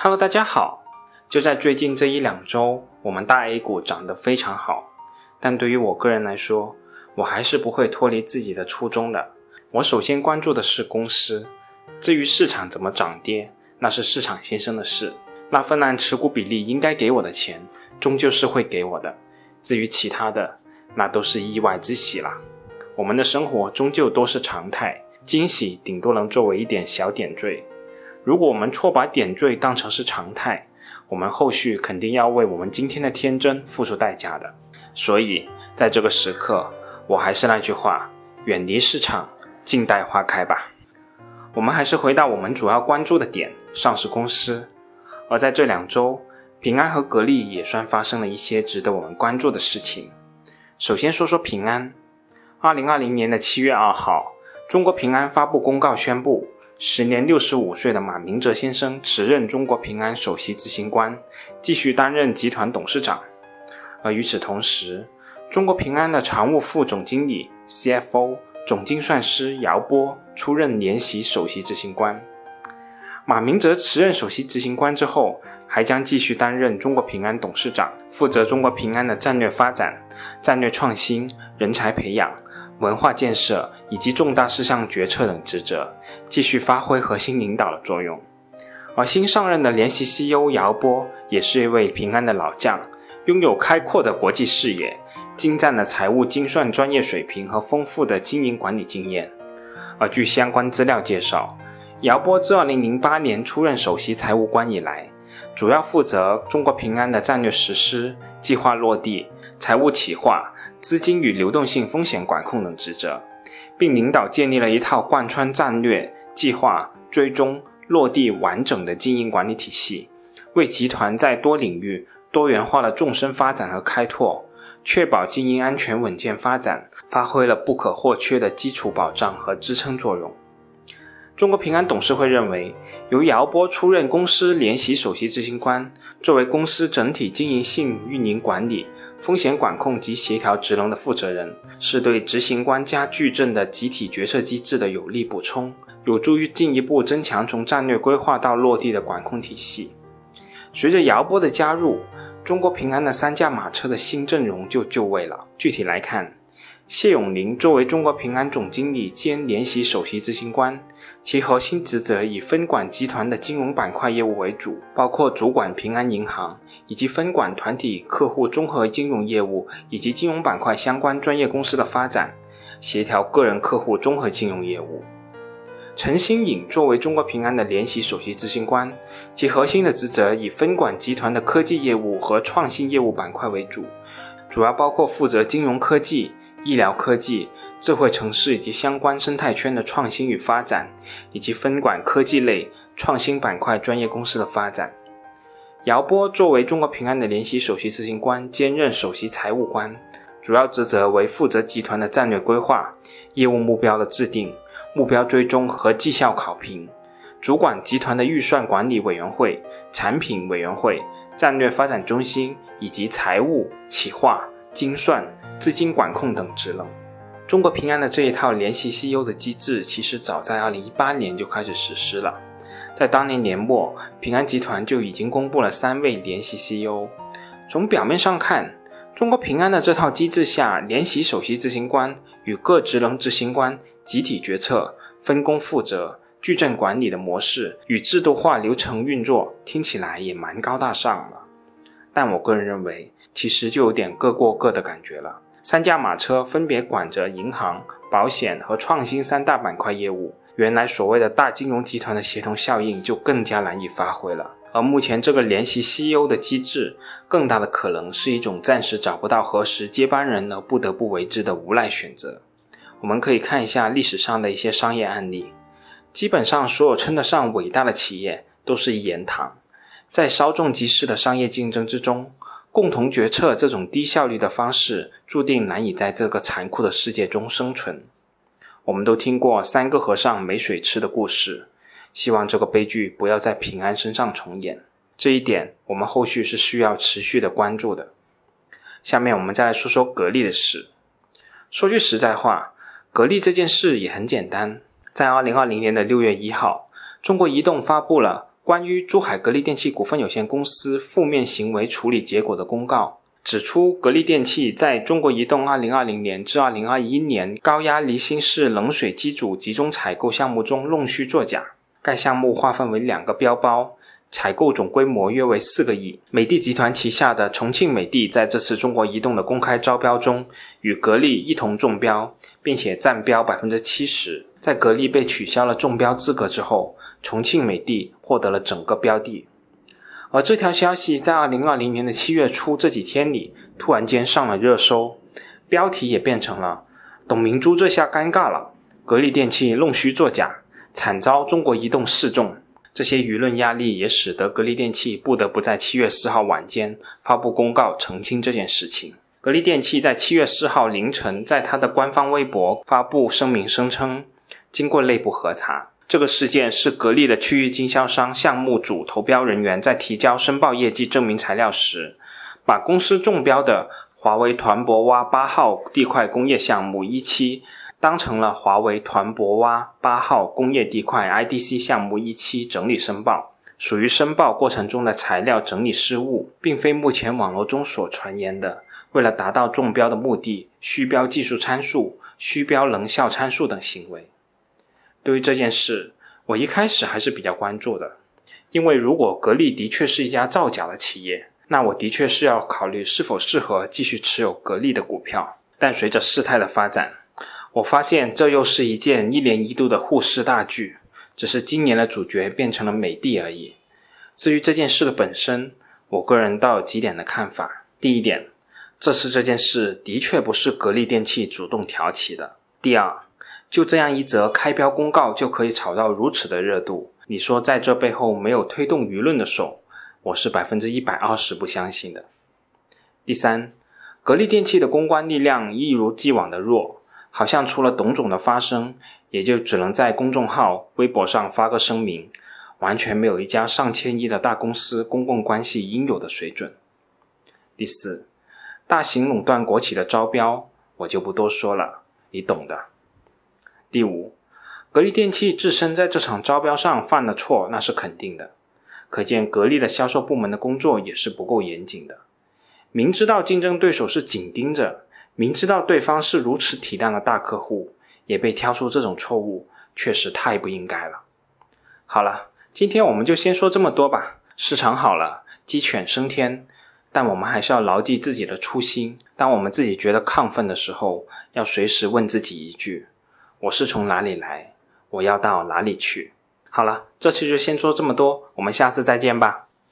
Hello，大家好。就在最近这一两周，我们大 A 股涨得非常好。但对于我个人来说，我还是不会脱离自己的初衷的。我首先关注的是公司，至于市场怎么涨跌，那是市场先生的事。那份按持股比例应该给我的钱，终究是会给我的。至于其他的，那都是意外之喜啦。我们的生活终究都是常态，惊喜顶多能作为一点小点缀。如果我们错把点缀当成是常态，我们后续肯定要为我们今天的天真付出代价的。所以，在这个时刻，我还是那句话：远离市场，静待花开吧。我们还是回到我们主要关注的点——上市公司。而在这两周，平安和格力也算发生了一些值得我们关注的事情。首先说说平安。二零二零年的七月二号，中国平安发布公告宣布。时年六十五岁的马明哲先生辞任中国平安首席执行官，继续担任集团董事长。而与此同时，中国平安的常务副总经理 （CFO）、总精算师姚波出任联席首席执行官。马明哲辞任首席执行官之后，还将继续担任中国平安董事长，负责中国平安的战略发展、战略创新、人才培养。文化建设以及重大事项决策等职责，继续发挥核心领导的作用。而新上任的联席 CEO 姚波也是一位平安的老将，拥有开阔的国际视野、精湛的财务精算专业水平和丰富的经营管理经验。而据相关资料介绍，姚波自2008年出任首席财务官以来，主要负责中国平安的战略实施、计划落地、财务企划、资金与流动性风险管控等职责，并领导建立了一套贯穿战略、计划、追踪、落地完整的经营管理体系，为集团在多领域多元化的纵深发展和开拓，确保经营安全稳健发展，发挥了不可或缺的基础保障和支撑作用。中国平安董事会认为，由姚波出任公司联席首席执行官，作为公司整体经营性运营管理、风险管控及协调职能的负责人，是对执行官加矩阵的集体决策机制的有力补充，有助于进一步增强从战略规划到落地的管控体系。随着姚波的加入，中国平安的三驾马车的新阵容就就位了。具体来看，谢永林作为中国平安总经理兼联席首席执行官，其核心职责以分管集团的金融板块业务为主，包括主管平安银行以及分管团体客户综合金融业务以及金融板块相关专业公司的发展，协调个人客户综合金融业务。陈新颖作为中国平安的联席首席执行官，其核心的职责以分管集团的科技业务和创新业务板块为主，主要包括负责金融科技。医疗科技、智慧城市以及相关生态圈的创新与发展，以及分管科技类创新板块专业公司的发展。姚波作为中国平安的联席首席执行官，兼任首席财务官，主要职责为负责集团的战略规划、业务目标的制定、目标追踪和绩效考评，主管集团的预算管理委员会、产品委员会、战略发展中心以及财务、企划、精算。资金管控等职能，中国平安的这一套联席 CEO 的机制，其实早在2018年就开始实施了。在当年年末，平安集团就已经公布了三位联席 CEO。从表面上看，中国平安的这套机制下，联席首席执行官与各职能执行官集体决策、分工负责、矩阵管理的模式与制度化流程运作，听起来也蛮高大上了。但我个人认为，其实就有点各过各的感觉了。三驾马车分别管着银行、保险和创新三大板块业务，原来所谓的大金融集团的协同效应就更加难以发挥了。而目前这个联席 CEO 的机制，更大的可能是一种暂时找不到合适接班人而不得不为之的无奈选择。我们可以看一下历史上的一些商业案例，基本上所有称得上伟大的企业都是一言堂，在稍纵即逝的商业竞争之中。共同决策这种低效率的方式，注定难以在这个残酷的世界中生存。我们都听过三个和尚没水吃的故事，希望这个悲剧不要在平安身上重演。这一点，我们后续是需要持续的关注的。下面我们再来说说格力的事。说句实在话，格力这件事也很简单。在二零二零年的六月一号，中国移动发布了。关于珠海格力电器股份有限公司负面行为处理结果的公告，指出格力电器在中国移动2020年至2021年高压离心式冷水机组集中采购项目中弄虚作假。该项目划分为两个标包。采购总规模约为四个亿。美的集团旗下的重庆美的在这次中国移动的公开招标中，与格力一同中标，并且占标百分之七十。在格力被取消了中标资格之后，重庆美的获得了整个标的。而这条消息在二零二零年的七月初这几天里，突然间上了热搜，标题也变成了“董明珠这下尴尬了，格力电器弄虚作假，惨遭中国移动示众”。这些舆论压力也使得格力电器不得不在七月四号晚间发布公告澄清这件事情。格力电器在七月四号凌晨在它的官方微博发布声明，声称经过内部核查，这个事件是格力的区域经销商项目组投标人员在提交申报业绩证明材料时，把公司中标的华为团泊洼八号地块工业项目一期。当成了华为团泊洼八号工业地块 IDC 项目一期整理申报，属于申报过程中的材料整理失误，并非目前网络中所传言的为了达到中标的目的虚标技术参数、虚标能效参数等行为。对于这件事，我一开始还是比较关注的，因为如果格力的确是一家造假的企业，那我的确是要考虑是否适合继续持有格力的股票。但随着事态的发展，我发现这又是一件一年一度的护市大剧，只是今年的主角变成了美的而已。至于这件事的本身，我个人倒有几点的看法。第一点，这次这件事的确不是格力电器主动挑起的。第二，就这样一则开标公告就可以炒到如此的热度，你说在这背后没有推动舆论的手，我是百分之一百二十不相信的。第三，格力电器的公关力量一如既往的弱。好像除了董总的发声，也就只能在公众号、微博上发个声明，完全没有一家上千亿的大公司公共关系应有的水准。第四，大型垄断国企的招标，我就不多说了，你懂的。第五，格力电器自身在这场招标上犯了错，那是肯定的，可见格力的销售部门的工作也是不够严谨的，明知道竞争对手是紧盯着。明知道对方是如此体谅的大客户，也被挑出这种错误，确实太不应该了。好了，今天我们就先说这么多吧。市场好了，鸡犬升天，但我们还是要牢记自己的初心。当我们自己觉得亢奋的时候，要随时问自己一句：我是从哪里来？我要到哪里去？好了，这期就先说这么多，我们下次再见吧。